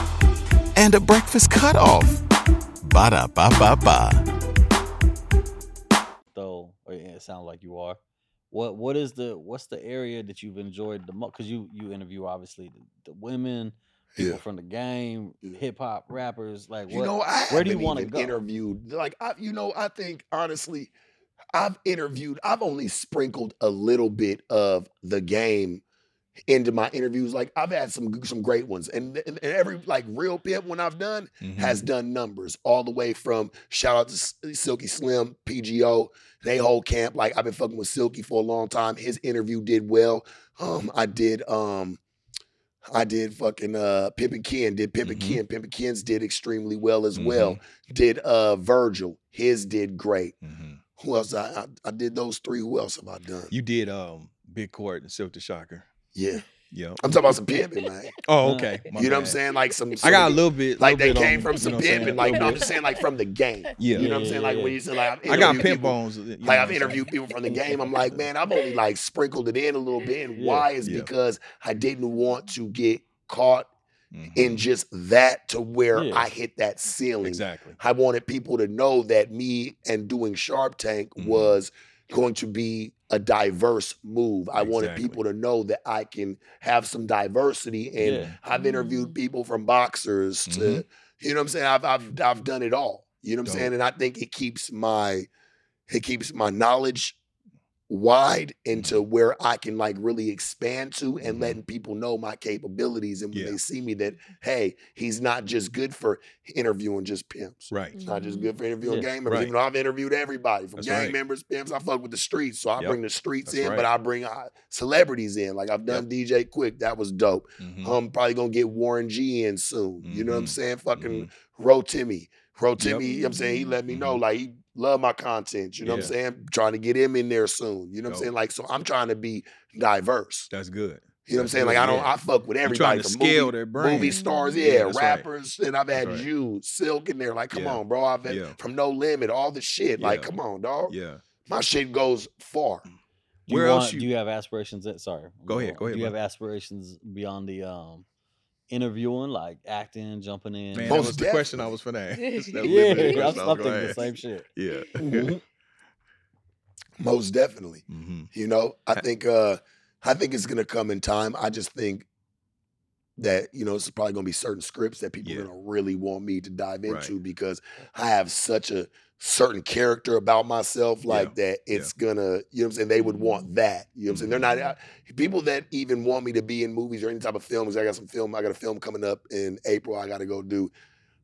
and a breakfast cutoff? Ba da ba ba ba. though, or it sounds like you are. What what is the what's the area that you've enjoyed the most? Because you you interview obviously the, the women, people Yeah. from the game, Yeah. hip hop rappers. Like You know, I where do you wanna even go? interviewed. Like, I, you know, I think honestly, I've interviewed. I've only sprinkled a little bit of the game into my interviews. Like, I've had some some great ones, and, and every like real pimp one I've done Mhm. has done numbers all the way from shout out to Silky Slim, PGO, they whole camp. Like I've been fucking with Silky for a long time. His interview did well. Um, I did um I did fucking uh Pimpin' Ken, did Pimpin' Mhm. Ken. Pimpin' Ken's did extremely well as well. Did uh Virgil, his did great. Who else? I, I I did those three. Who else have I done? You did um Big Court and Silk the Shocker. yeah. Yeah. I'm talking about some pimping, man. Oh, okay. my you know what I'm saying? Like some, I got a little bit. like they bit came on- from you some know what I'm saying? pimping. Like no, I'm just saying like from the game. Yeah. You know what I'm saying? Like yeah. when you say like I've got pimp people- bones. you know Like I've interviewed people from the game. I'm like, man, I've only like sprinkled it in a little bit. And Yeah. why is Yeah. because I didn't want to get caught Mhm. in just that to where Yeah. I hit that ceiling. Exactly. I wanted people to know that me and doing Sharp Tank Mhm. was going to be a diverse move. I wanted people to know that I can have some diversity and Yeah. I've interviewed people from boxers to Mhm. you know what I'm saying? I've I've I've done it all. You know what I'm Dope. saying? And I think it keeps my it keeps my knowledge wide into Mm-hmm. where I can like really expand to and Mhm. letting people know my capabilities and when Yeah. they see me that hey, he's not just good for interviewing just pimps. Right. It's not just good for interviewing Yeah. gang members. Right. Even though I've interviewed everybody from That's gang right. members, pimps. I fuck with the streets, so I Yep. bring the streets That's in, right. but I bring uh, celebrities in. Like I've done DJ Quik, that was dope. Mhm. I'm probably gonna get Warren G in soon. You know what I'm saying? Fucking Mhm. Ro Timmy. Ro Yep. Timmy, you know what I'm saying? He let me know, like he love my content. You know what I'm Yeah. saying? Trying to get him in there soon. You know what I'm saying? Like, so I'm trying to be diverse. That's good. You know what I'm saying? Like I don't yeah. I fuck with You everybody trying to from scale movie, their brand. movie stars, Yeah, yeah, that's right. rappers, and I've had right. you, Silk in there. Like, come Yeah. on, bro. I've had Yeah. from No Limit, all the shit. Like, come on, dog. Yeah. My shit goes far. Do you Where else you- do you have aspirations? That, sorry, Go ahead, go ahead, Do you have aspirations beyond the um interviewing, like acting, jumping in? Man, that Most was the question I definitely. was for that. That's yeah, I'm, question I I'm was thinking the same shit. Yeah. Mhm. Most definitely. hmm You know, I think uh I think it's gonna come in time. I just think that, you know, it's probably gonna be certain scripts that people Yeah. are gonna really want me to dive Right. into because I have such a certain character about myself like Yeah. that it's gonna, you know what I'm saying? They would want that. You know what I'm saying? They're not uh, people that even want me to be in movies or any type of films. I got some film, I got a film coming up in April I gotta go do.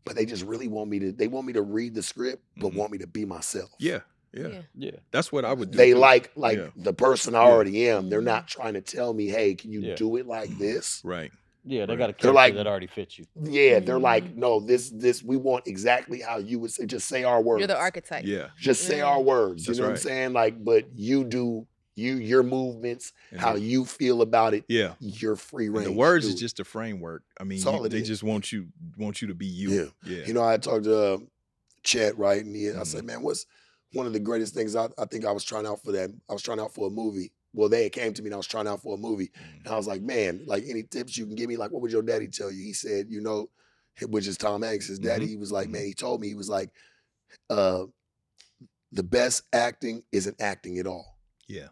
But they just really want me to they want me to read the script, but Mhm. want me to be myself. Yeah. Yeah. Yeah. Yeah, That's what I would do. they like like Yeah. the person I Yeah. already am. They're Mhm. not trying to tell me, hey, can you Yeah. do it like this? Right. Yeah, they got a They're character like- that already fits you. Yeah, they're like, Mhm. no, this this we want exactly how you would say. Just say our words. You're the archetype. Yeah. Just say Yeah. our words. You That's know what I'm saying? Like, but you do you your movements, And how you feel about it. Yeah. You're free And range. the words is just a framework. I mean, you- they is. just want you want you to be you. Yeah. Yeah. You know, I talked to uh, Chet, right? And he, I Mhm. said, man, what's one of the greatest things I, I think I was trying out for that? I was trying out for a movie. Well, they came to me and I was trying out for a movie. Mhm. And I was like, man, like any tips you can give me? Like, what would your daddy tell you? He said, you know, which is Tom Hanks, his daddy. Mhm. He was like, man, he told me, he was like, uh, the best acting isn't acting at all. Yeah.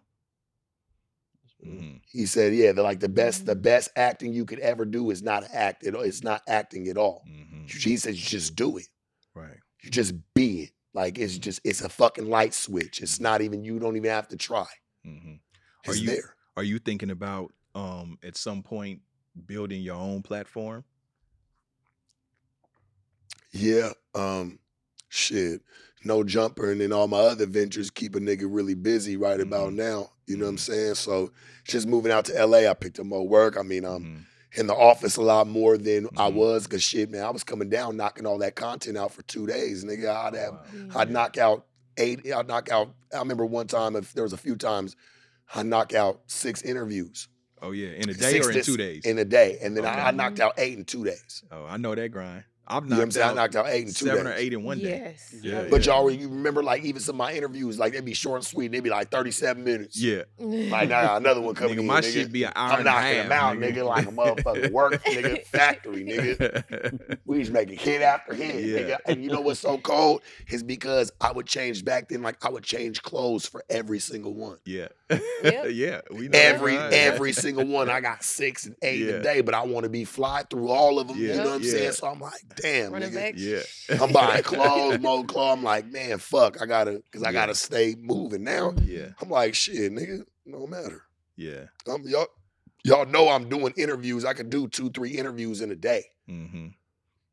Mhm. He said, yeah, the like the best, the Mhm. best acting you could ever do is not act at all. It's not acting at all. Mhm. He said, you just do it. Right. You just be it. Like it's just it's a fucking light switch. It's not even you don't even have to try. hmm Are you- there. Are you thinking about um at some point building your own platform? Yeah. Um shit. No jumper and then all my other ventures keep a nigga really busy right about Mhm. now. You know what I'm Mhm. saying? So just moving out to LA, I picked up more work. I mean, I'm Mhm. in the office a lot more than I Mhm. was because shit, man, I was coming down knocking all that content out for two days. Nigga, I'd have Wow. I'd Yeah. knock out eight, I'd knock out, I remember one time if there was a few times I knock out six interviews Oh yeah, in a day Six or in dis- two days? in a day. And then Okay. I, I knocked out eight in two days. oh, I know that grind. I've You know what I'm knocked saying? I knocked out eight in two seven days. or eight in one day. Yes. Yeah, But yeah. y'all, you remember like even some of my interviews, like they'd be short and sweet. They'd be like 37 minutes. Yeah, Like now another one coming nigga, in. my nigga. shit be an hour I'm and a knocking half, them out, nigga. nigga, like a motherfucking work, nigga, factory, nigga. We just making hit after hit, Yeah. nigga. And you know what's so cold is because I would change back then, like I would change clothes for every single one. yeah, Yep. yeah. We know Every grind. every single one. I got six and eight Yeah. a day, but I want to be fly through all of them. Yeah, You know what I'm yeah. saying? So I'm like, damn, Running nigga. back. Yeah, I'm buying clothes, more clothes. I'm like, man, fuck, I gotta, cause I gotta stay moving now. yeah, I'm like, shit, nigga, no matter. yeah. Um, y'all, y'all know I'm doing interviews. I can do two, three interviews in a day. hmm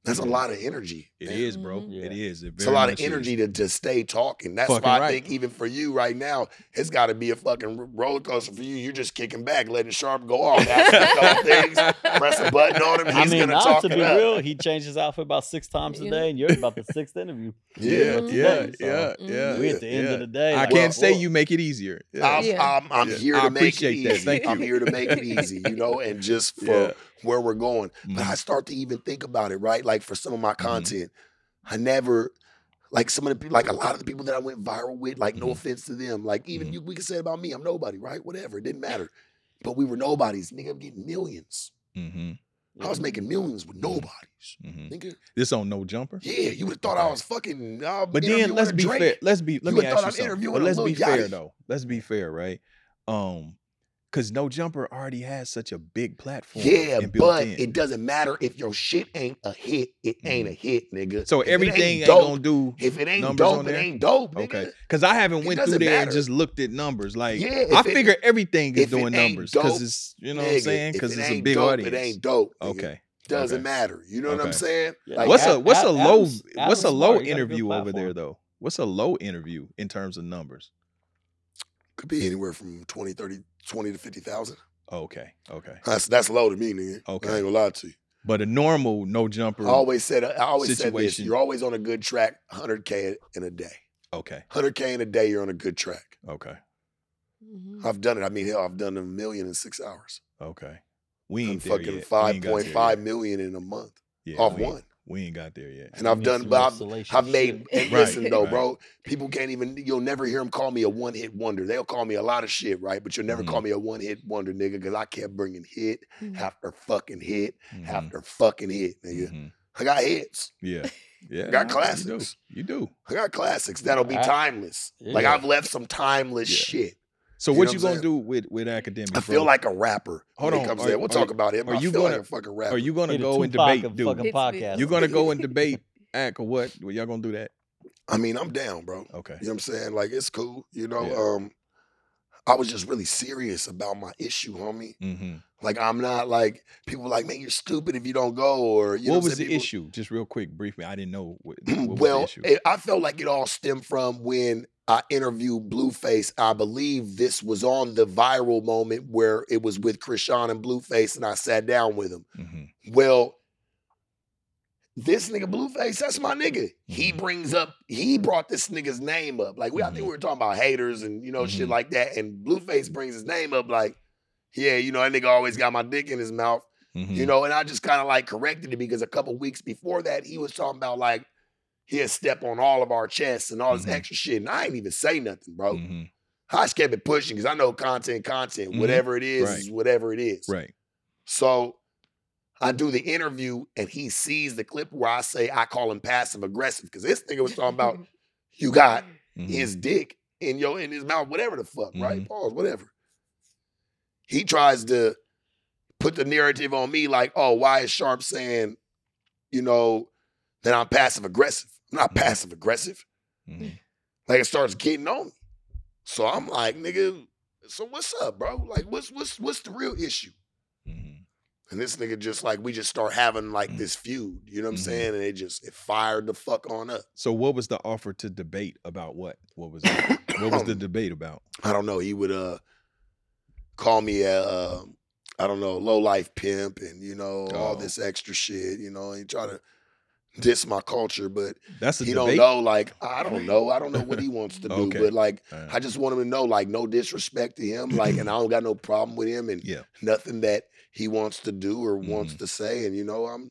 That's a lot of energy. It man. is, bro. Mhm. It is. It It's a lot of much is. energy to, to stay talking. That's Fucking why I right. think even for you right now, it's got to be a fucking roller coaster for you. You're just kicking back, letting Sharp go off, asking a couple things, press a button on him. He's I mean, gonna now talk to it be up. real, he changed his outfit about six times a day, and you're about the sixth interview. Yeah, yeah, So, yeah, yeah. we at the end of the day. I like, can't say well, you make it easier. Yeah. I'm, I'm, I'm Yeah. here I to make it appreciate that. easy. Thank I'm here to make it easy, you know, and just for Yeah. Where we're going. But Mhm. I start to even think about it, right? Like for some of my Mm-hmm. content, I never like some of the people, like a lot of the people that I went viral with, like no Mhm. offense to them. Like even you we can say about me, I'm nobody, right? Whatever. It didn't matter. But we were nobodies. Nigga, I'm getting millions. hmm I was making millions with nobodies. hmm Nigga. This on no jumper. Yeah, you would have thought I was fucking uh, But then let's be Drake. fair. Let's be. Let You me ask thought you something. interviewing But let's be fair Yachty. though. Let's be fair, right? Um, because no jumper already has such a big platform. Yeah, and but in. it doesn't matter if your shit ain't a hit. It ain't a mm-hmm. hit, nigga. so If it everything ain't, dope, gonna do. If it ain't numbers on dope, it ain't dope, nigga. Okay, because I haven't It went through doesn't there and just looked at numbers. Like Yeah, I it- figure everything is doing numbers because it's you know what I'm saying because it it's a big dope, audience. It ain't dope. nigga. Okay, Doesn't okay. matter. You know what I'm saying? Yeah, Like, what's a what's a Ad- low Adam's- what's a low smart. He a interview over there though? What's a low interview in terms of numbers? Could be anywhere from 20, 30, 20 to 50,000. Okay, okay. That's that's low to me, nigga. Okay. I ain't gonna lie to you. But a normal no jumper. I always said I always said this. You're always on a good track, 100K in a day. Okay, 100K in a day, you're on a good track. okay, Mhm. I've done it. I mean, hell, I've done a million in six hours. okay. We And ain't there fucking yet. five We ain't got point there five yet. million in a month Yeah, off we ain't- one. We ain't got there yet. And I've done, some but I've, I've made. And Right, listen though, right. bro, people can't even. You'll never hear them call me a one hit wonder. They'll call me a lot of shit, right? But you'll never Mhm. call me a one hit wonder, nigga, because I kept bringing hit Mhm. after fucking hit Mhm, after fucking hit, nigga. mhm. I got hits. Yeah, yeah. I got You classics. do. You do. I got classics that'll be I- timeless. Like I've left some timeless Yeah. shit. So You what you what gonna do with with academic? I feel like a rapper. Hold when on, It comes are- to. We'll are talk you- about it. are I you feel gonna- a fucking rapper. Are you gonna go and debate, dude? fucking podcast. You're gonna go and debate act or what? Well, y'all gonna do that? I mean, I'm down, bro. Okay. You know what I'm saying? Like it's cool. You know, Yeah. um, I was just really serious about my issue, homie. hmm Like I'm not like people like, man, you're stupid if you don't go, or you What I'm was the People- issue? Just real quick, brief me. I didn't know what, what was the well, issue. it- I felt like it all stemmed from when I interviewed Blueface. I believe this was on the viral moment where it was with Chrisean and Blueface, and I sat down with him. hmm Well, this nigga Blueface, that's my nigga. He Mhm. brings up, he brought this nigga's name up. Like we, I think Mhm. we were talking about haters and you know shit Mhm. like that. And Blueface brings his name up, like, yeah, you know that nigga always got my dick in his mouth. hmm You know, and I just kind of like corrected it because a couple weeks before that, he was talking about like he'll step on all of our chests and all this Mhm. extra shit. And I ain't even say nothing, bro. hmm I just kept it pushing because I know content, content, whatever it is, Right. is whatever it is. Right. So I do the interview and he sees the clip where I say I call him passive aggressive because this nigga was talking about you got Mhm. his dick in your in his mouth, whatever the fuck, right? Mhm. Pause, whatever. He tries to put the narrative on me like, oh, why is Sharp saying, you know, that I'm passive aggressive? I'm not Mhm. passive aggressive. Mhm. Like it starts getting on me. So I'm like, nigga, so what's up, bro? Like, what's what's what's the real issue? And this nigga just like we just start having like Mm. this feud. You know what I'm Mhm. saying? And it just it fired the fuck on up. So what was the offer to debate about what? What was it? what was the debate about? I don't know. He would uh call me a uh, I don't know low life pimp and you know all Oh. this extra shit. You know, and try to diss my culture, but That's he debate. don't know. Like I don't know. I don't know what he wants to do, Okay. but like Uh, I just want him to know, like no disrespect to him, like, and I don't got no problem with him, and yeah. nothing that he wants to do or wants Mhm. to say. And you know, I'm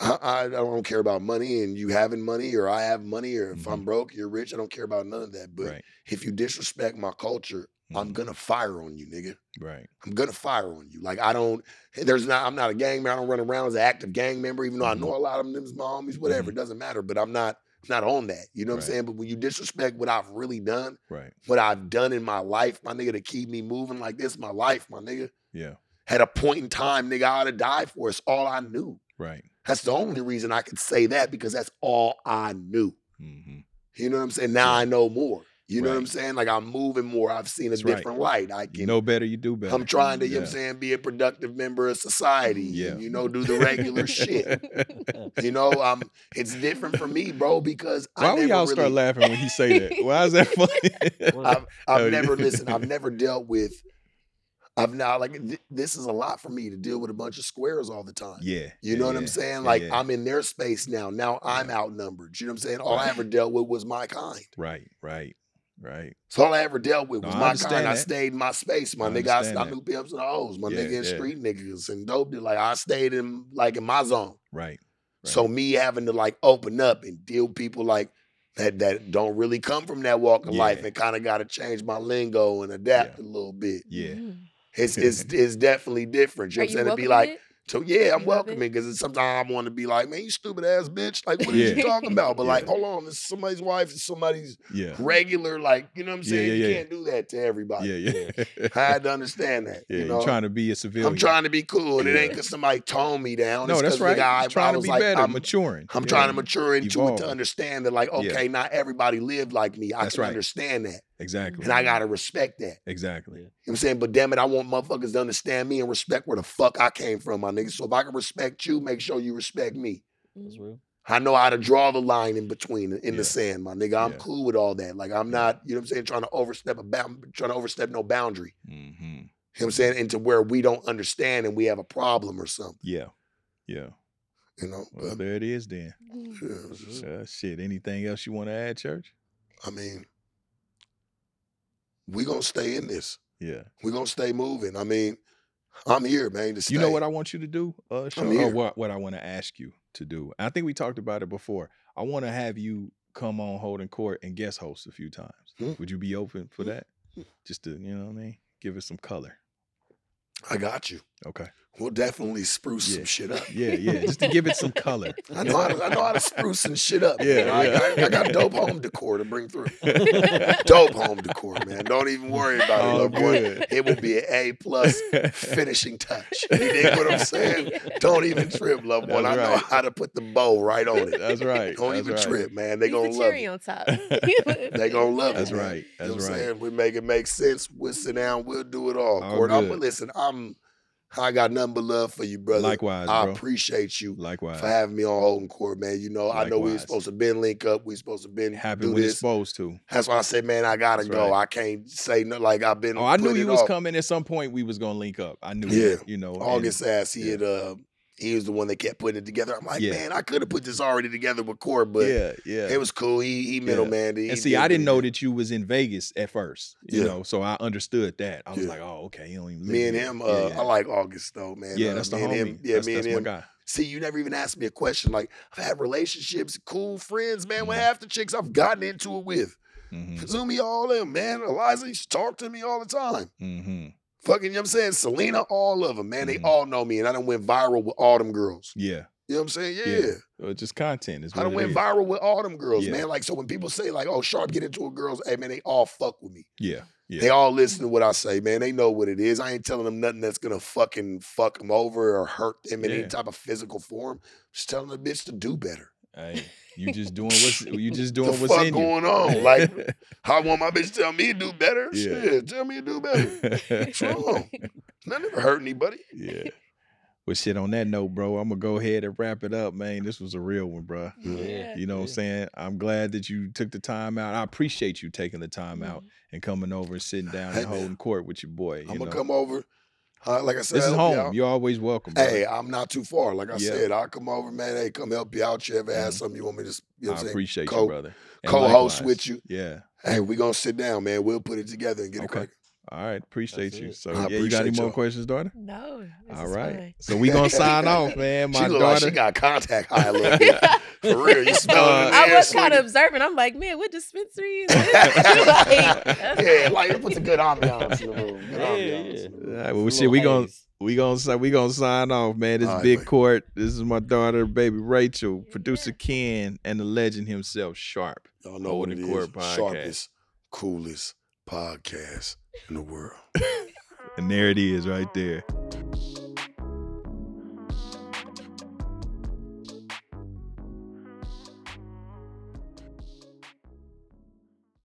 I, I don't care about money and you having money or I have money or if I'm broke, you're rich. I don't care about none of that. But Mm-hmm. right. if you disrespect my culture, I'm Mhm. gonna fire on you, nigga. Right. I'm gonna fire on you. Like I don't. There's not. I'm not a gang member. I don't run around as an active gang member, even though Mhm. I know a lot of them is my homies. Whatever. It doesn't matter. But I'm not. Not on that. You know what Right. I'm saying? But when you disrespect what I've really done, Right. what I've done in my life, my nigga, to keep me moving like this, my life, my nigga. Yeah. At a point in time, nigga, I ought to die for. It's all I knew. Right. That's the only reason I could say that because that's all I knew. You know what I'm saying? Now I know more. You know what I'm saying? Like I'm moving more. I've seen a That's right. different light. I You can know better, you do better. I'm trying to, you know what I'm saying, be a productive member of society. Yeah. And, you know, do the regular shit. You know, um, it's different for me, bro, because Why I we never y'all really, start laughing when he say that? Why is that funny? I've, I've never listened. I've never dealt with. I've now like th- this is a lot for me to deal with a bunch of squares all the time. yeah. You yeah, know what yeah, I'm saying? Like yeah. I'm in their space now. Now I'm outnumbered. You know what I'm saying? All I ever dealt with was my kind. Right. Right. Right. So all I ever dealt with No, was I my understand kind. I stayed in my space, my I nigga. I, understand I knew pimps and hoes, my Yeah, nigga, and yeah. street niggas and dope. deal- Like I stayed in like in my zone. Right. So me having to like open up and deal with people like that that don't really come from that walk of life and kind of got to change my lingo and adapt a little bit. Yeah. Mm. It's it's it's definitely different. You Are know what I'm you saying? To be like, it? So yeah, I'm You love it? welcoming because sometimes I want to be like, man, you stupid ass bitch. Like, what are you Yeah. talking about? But like, hold on, this is somebody's wife, it's somebody's Yeah. regular, like, you know what I'm Yeah, saying? yeah, you yeah. can't do that to everybody. Yeah. Yeah. I had to understand that. Yeah. you You know? are trying to be a civilian. I'm trying to be cool, and it ain't because somebody toned me down. No, It's that's 'cause, right. nigga, I, You're trying to was be like, better, I'm, maturing. I'm Yeah. trying to mature into it to understand that, like, Yeah. okay, not everybody lived like me. I That's can right. understand that. Exactly. And I gotta respect that. Exactly. You know what I'm saying? But damn it, I want motherfuckers to understand me and respect where the fuck I came from, my nigga. So if I can respect you, make sure you respect me. That's Mm. real. I know how to draw the line in between in Yeah. the sand, my nigga. I'm Yeah. cool with all that. Like I'm Yeah. not, you know what I'm saying, trying to overstep a bound, trying to overstep no boundary. hmm You know what I'm saying? Into where we don't understand and we have a problem or something. Yeah. Yeah. You know? Well, But, there it is then. Yeah, Uh, shit. Anything else you want to add, Church? I mean, we gonna stay in this. Yeah. we gonna stay moving. I mean, I'm here, man. You know what I want you to do, uh, Sean? here. Or what, what I want to ask you to do. I think we talked about it before. I want to have you come on Holding Court and guest host a few times. Hmm. Would you be open for Hmm. that? Just to, you know what I mean? Give it some color. I got you. Okay. We'll definitely spruce Yeah. some shit up. Yeah, yeah. Just to give it some color. I know how to, I know how to spruce some shit up. Yeah, man. I, yeah. I, I got dope home decor to bring through. dope home decor, man. Don't even worry about it. Oh, little boy. It will be an A plus finishing touch. You dig what I'm saying? Don't even trip, love one. That's I know how to put the bow right on it. That's right. Don't That's even right. trip, man. They Leave gonna the love cherry it. on top. They gonna love That's it. man. right. You know That's what I'm right. saying? We make it make sense. We'll sit down. We'll do it all. All Court. I'm good. listen. I'm. I got nothing but love for you, brother. Likewise, I bro. appreciate you Likewise. for having me on holding court, man. You know, I know we were supposed to been link up. We supposed to been Happen this. supposed to. That's why I said, man, I gotta That's go. right. I can't say no. Like I've been. Oh, I knew he was off. coming at some point. We was gonna link up. I knew Yeah. that, you know. and- August asked. He yeah. had. Uh, he was the one that kept putting it together. I'm like, Yeah. man, I could have put this already together with Core, but yeah, yeah. it was cool. He he middleman. He and see, did I didn't know that you was in Vegas at first, you Yeah. know, so I understood that. I was Yeah. like, oh, okay, he don't even Me and him, Yeah, uh, yeah. I like August though, man. Yeah, Uh, that's the homie. him- yeah, that's, me that's and him. guy. See, you never even asked me a question. Like I've had relationships, cool friends, man. With Mhm. half the chicks I've gotten into it with, hmm Kazumi, all them, man. Eliza used to talk to me all the time. hmm Fucking, you know what I'm saying? Selena, all of them, man. They Mhm. all know me, and I done went viral with all them girls. Yeah, You know what I'm saying? Yeah. Yeah. Just content. Is I done went is. viral with all them girls, Yeah. man. Like, so when people say, like, oh, Sharp, get into a girl's, hey, man, they all fuck with me. Yeah, yeah. They all listen to what I say, man. They know what it is. I ain't telling them nothing that's gonna fucking fuck them over or hurt them in any type of physical form. Just telling the bitch to do better. Hey, you just doing what's you just doing the what's fuck in going you. on? Like, I want my bitch to tell me to do better. Yeah. Shit, tell me to do better. What's wrong? That never hurt anybody. yeah. Well, shit. On that note, bro, I'm gonna go ahead and wrap it up, man. This was a real one, bro. Yeah. You know what I'm saying? I'm glad that you took the time out. I appreciate you taking the time out mm-hmm. and coming over and sitting down Hey, and man. holding court with your boy. You I'm gonna come over. Uh, like I said, This is help you home. You're always welcome. Bro. Hey, I'm not too far. Like I Yeah. said, I'll come over, man. Hey, come help you out. You ever have Mhm. something you want me to, you know what I appreciate Co- you, brother. And co-host likewise. with you. Yeah. Hey, we gonna sit down, man. We'll put it together and get it cracking. All right. Appreciate That's you. it. So I yeah, you got any more y'all. questions, daughter? No. All right. All is right. fun. So we gonna sign off, man. My she daughter. like she got contact high a little bit. For real, you smell Uh, it I air, was kind of observing. I'm like, man, what dispensary is this? like, Yeah, like it puts a good ambiance in the room. Good Yeah, ambiance. yeah. All right, well, It's a shit, we little gonna haze. we gonna si- we gonna sign off, man. This All right, big man. court. This is my daughter, baby Rachel, producer Ken, and the legend himself, Sharp. Y'all know what Holding it is. Court podcast. Sharpest, coolest podcast in the world. And there it is, right there.